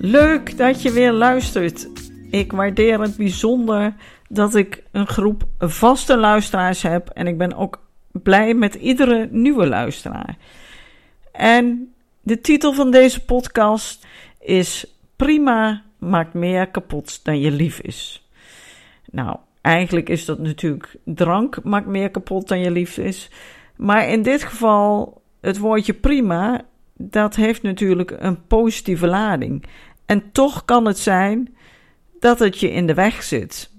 Leuk dat je weer luistert. Ik waardeer het bijzonder dat ik een groep vaste luisteraars heb en ik ben ook blij met iedere nieuwe luisteraar. En de titel van deze podcast is Prima maakt meer kapot dan je lief is. Nou, eigenlijk is dat natuurlijk drank maakt meer kapot dan je lief is. Maar in dit geval, het woordje prima, dat heeft natuurlijk een positieve lading. En toch kan het zijn dat het je in de weg zit.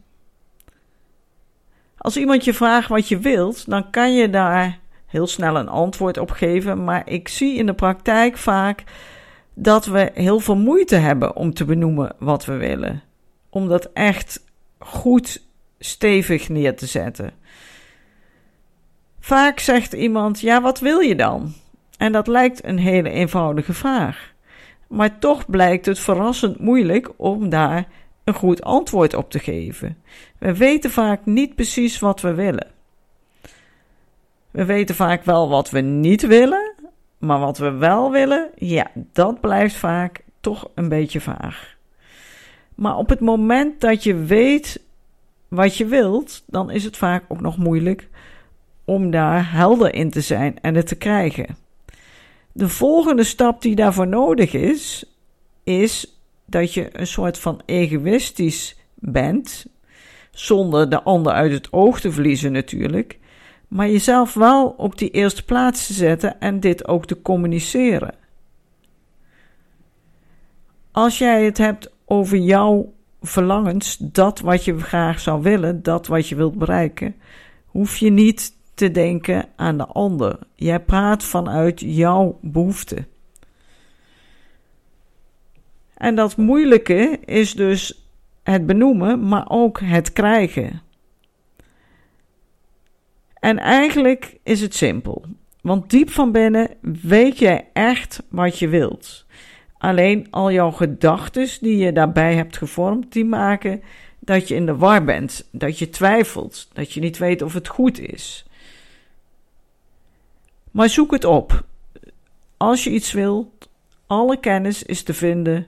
Als iemand je vraagt wat je wilt, dan kan je daar heel snel een antwoord op geven. Maar ik zie in de praktijk vaak dat we heel veel moeite hebben om te benoemen wat we willen. Om dat echt goed stevig neer te zetten. Vaak zegt iemand: Ja, wat wil je dan? En dat lijkt een hele eenvoudige vraag. Maar toch blijkt het verrassend moeilijk om daar een goed antwoord op te geven. We weten vaak niet precies wat we willen. We weten vaak wel wat we niet willen, maar wat we wel willen, ja, dat blijft vaak toch een beetje vaag. Maar op het moment dat je weet wat je wilt, dan is het vaak ook nog moeilijk om daar helder in te zijn en het te krijgen. De volgende stap die daarvoor nodig is, is dat je een soort van egoïstisch bent, zonder de ander uit het oog te verliezen natuurlijk, maar jezelf wel op die eerste plaats te zetten en dit ook te communiceren. Als jij het hebt over jouw verlangens, dat wat je graag zou willen, dat wat je wilt bereiken, hoef je niet te denken aan de ander. Jij praat vanuit jouw behoefte. En dat moeilijke is dus het benoemen, maar ook het krijgen. En eigenlijk is het simpel. Want diep van binnen weet jij echt wat je wilt. Alleen al jouw gedachten die je daarbij hebt gevormd, die maken dat je in de war bent, dat je twijfelt, dat je niet weet of het goed is. Maar zoek het op. Als je iets wilt, alle kennis is te vinden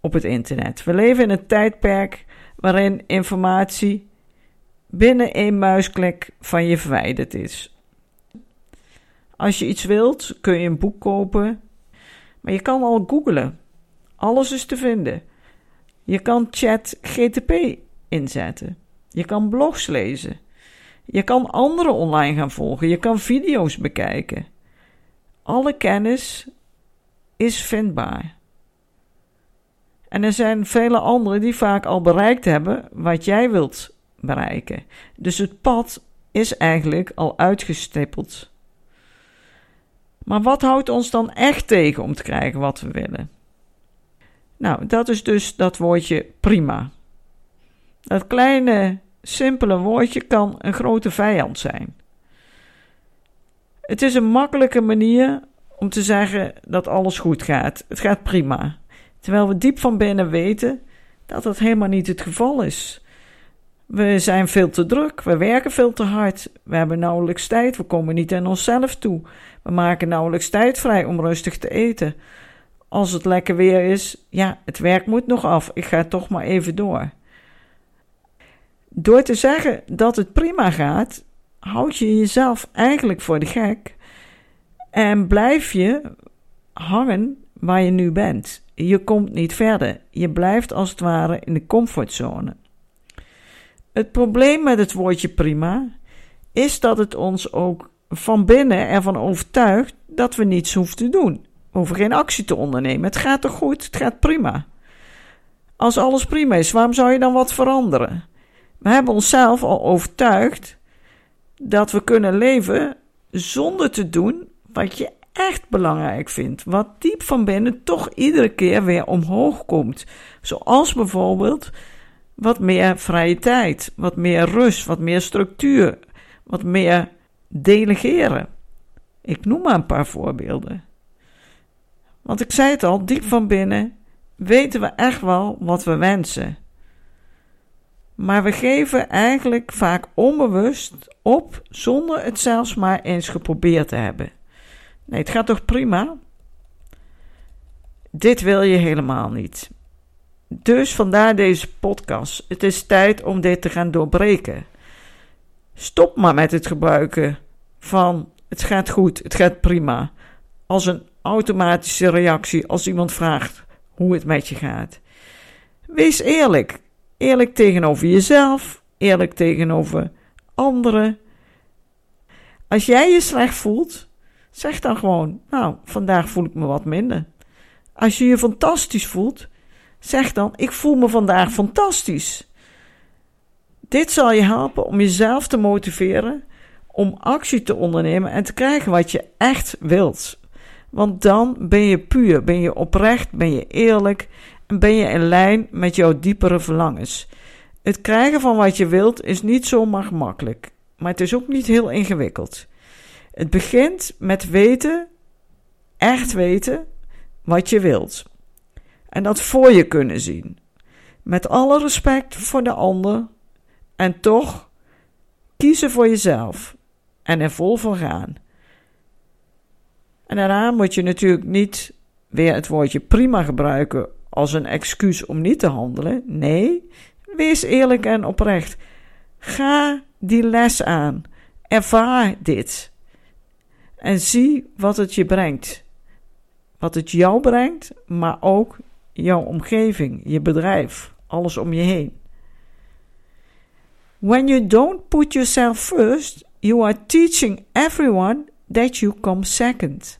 op het internet. We leven in een tijdperk waarin informatie binnen één muisklik van je verwijderd is. Als je iets wilt, kun je een boek kopen, maar je kan al googlen. Alles is te vinden. Je kan chat GTP inzetten. Je kan blogs lezen. Je kan anderen online gaan volgen. Je kan video's bekijken. Alle kennis is vindbaar. En er zijn vele anderen die vaak al bereikt hebben wat jij wilt bereiken. Dus het pad is eigenlijk al uitgestippeld. Maar wat houdt ons dan echt tegen om te krijgen wat we willen? Nou, dat is dus dat woordje prima. Dat kleine, simpele woordje kan een grote vijand zijn. Het is een makkelijke manier om te zeggen dat alles goed gaat. Het gaat prima. Terwijl we diep van binnen weten dat dat helemaal niet het geval is. We zijn veel te druk, we werken veel te hard, we hebben nauwelijks tijd, we komen niet aan onszelf toe. We maken nauwelijks tijd vrij om rustig te eten. Als het lekker weer is, ja, het werk moet nog af, ik ga toch maar even door. Door te zeggen dat het prima gaat, houd je jezelf eigenlijk voor de gek en blijf je hangen waar je nu bent. Je komt niet verder. Je blijft als het ware in de comfortzone. Het probleem met het woordje prima is dat het ons ook van binnen ervan overtuigt dat we niets hoeven te doen. We hoeven geen actie te ondernemen. Het gaat toch goed? Het gaat prima. Als alles prima is, waarom zou je dan wat veranderen? We hebben onszelf al overtuigd dat we kunnen leven zonder te doen wat je echt belangrijk vindt, wat diep van binnen toch iedere keer weer omhoog komt. Zoals bijvoorbeeld wat meer vrije tijd, wat meer rust, wat meer structuur, wat meer delegeren. Ik noem maar een paar voorbeelden. Want ik zei het al, diep van binnen weten we echt wel wat we wensen. Maar we geven eigenlijk vaak onbewust op zonder het zelfs maar eens geprobeerd te hebben. Nee, het gaat toch prima? Dit wil je helemaal niet. Dus vandaar deze podcast. Het is tijd om dit te gaan doorbreken. Stop maar met het gebruiken van het gaat goed, het gaat prima. Als een automatische reactie als iemand vraagt hoe het met je gaat. Wees eerlijk. Eerlijk tegenover jezelf, eerlijk tegenover anderen. Als jij je slecht voelt, zeg dan gewoon: Nou, vandaag voel ik me wat minder. Als je je fantastisch voelt, zeg dan: Ik voel me vandaag fantastisch. Dit zal je helpen om jezelf te motiveren om actie te ondernemen en te krijgen wat je echt wilt. Want dan ben je puur, ben je oprecht, ben je eerlijk ben je in lijn met jouw diepere verlangens. Het krijgen van wat je wilt is niet zomaar gemakkelijk, maar het is ook niet heel ingewikkeld. Het begint met weten, echt weten, wat je wilt. En dat voor je kunnen zien. Met alle respect voor de ander en toch kiezen voor jezelf en er vol voor gaan. En daarna moet je natuurlijk niet weer het woordje prima gebruiken als een excuus om niet te handelen. Nee, wees eerlijk en oprecht. Ga die les aan. Ervaar dit. En zie wat het je brengt. Wat het jou brengt, maar ook jouw omgeving, je bedrijf, alles om je heen. When you don't put yourself first, you are teaching everyone that you come second.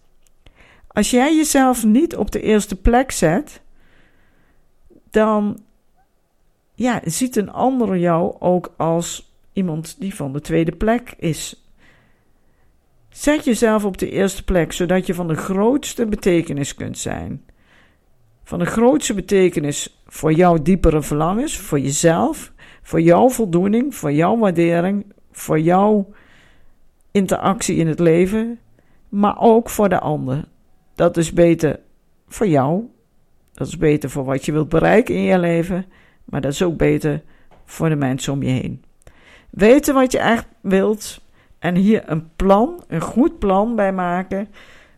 Als jij jezelf niet op de eerste plek zet, dan ja, ziet een ander jou ook als iemand die van de tweede plek is. Zet jezelf op de eerste plek, zodat je van de grootste betekenis kunt zijn. Van de grootste betekenis voor jouw diepere verlangens, voor jezelf, voor jouw voldoening, voor jouw waardering, voor jouw interactie in het leven, maar ook voor de ander. Dat is beter voor jou, dat is beter voor wat je wilt bereiken in je leven, maar dat is ook beter voor de mensen om je heen. Weten wat je echt wilt en hier een plan, een goed plan bij maken,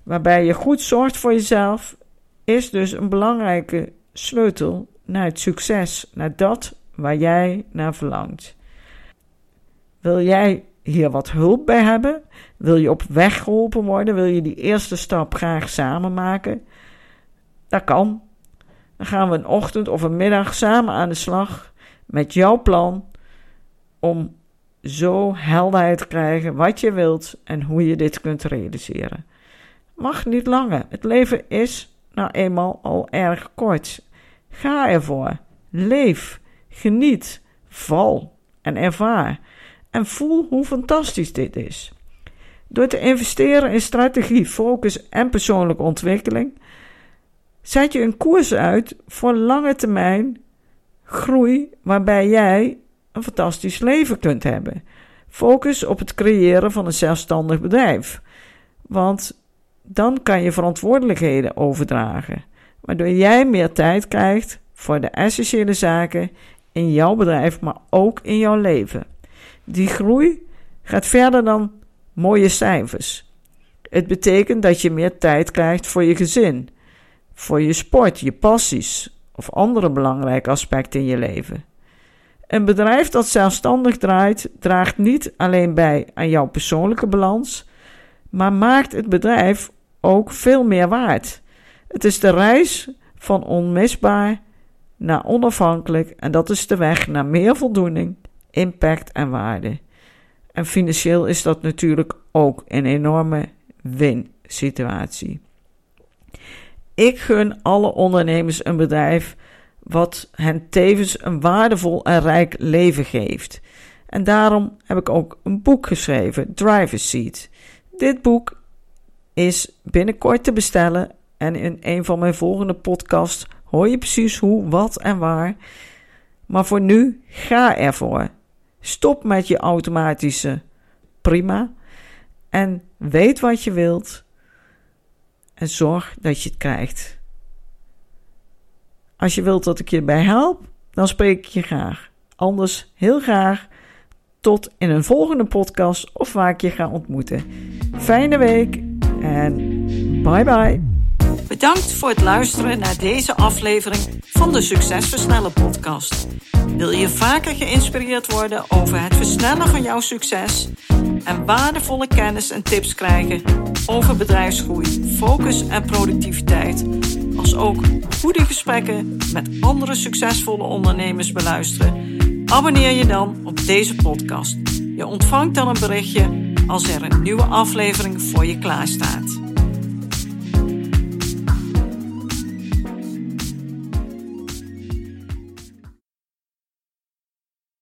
waarbij je goed zorgt voor jezelf, is dus een belangrijke sleutel naar het succes, naar dat waar jij naar verlangt. Wil jij hier wat hulp bij hebben? Wil je op weg geholpen worden? Wil je die eerste stap graag samen maken? Dat kan. Dan gaan we een ochtend of een middag samen aan de slag met jouw plan om zo helderheid te krijgen wat je wilt en hoe je dit kunt realiseren. Mag niet langer. Het leven is nou eenmaal al erg kort. Ga ervoor. Leef. Geniet. Val en ervaar en voel hoe fantastisch dit is. Door te investeren in strategie, focus en persoonlijke ontwikkeling, zet je een koers uit voor lange termijn groei waarbij jij een fantastisch leven kunt hebben. Focus op het creëren van een zelfstandig bedrijf. Want dan kan je verantwoordelijkheden overdragen, waardoor jij meer tijd krijgt voor de essentiële zaken in jouw bedrijf, maar ook in jouw leven. Die groei gaat verder dan mooie cijfers. Het betekent dat je meer tijd krijgt voor je gezin, voor je sport, je passies of andere belangrijke aspecten in je leven. Een bedrijf dat zelfstandig draait, draagt niet alleen bij aan jouw persoonlijke balans, maar maakt het bedrijf ook veel meer waard. Het is de reis van onmisbaar naar onafhankelijk en dat is de weg naar meer voldoening impact en waarde. En financieel is dat natuurlijk ook een enorme win-situatie. Ik gun alle ondernemers een bedrijf wat hen tevens een waardevol en rijk leven geeft. En daarom heb ik ook een boek geschreven, Driver's Seat. Dit boek is binnenkort te bestellen en in een van mijn volgende podcasts hoor je precies hoe, wat en waar. Maar voor nu, ga ervoor. Stop met je automatische prima en weet wat je wilt en zorg dat je het krijgt. Als je wilt dat ik je bij help, dan spreek ik je graag. Anders heel graag tot in een volgende podcast of waar ik je ga ontmoeten. Fijne week en bye bye. Bedankt voor het luisteren naar deze aflevering van de Succesversnellen podcast. Wil je vaker geïnspireerd worden over het versnellen van jouw succes en waardevolle kennis en tips krijgen over bedrijfsgroei, focus en productiviteit, als ook goede gesprekken met andere succesvolle ondernemers beluisteren? Abonneer je dan op deze podcast. Je ontvangt dan een berichtje als er een nieuwe aflevering voor je klaar staat.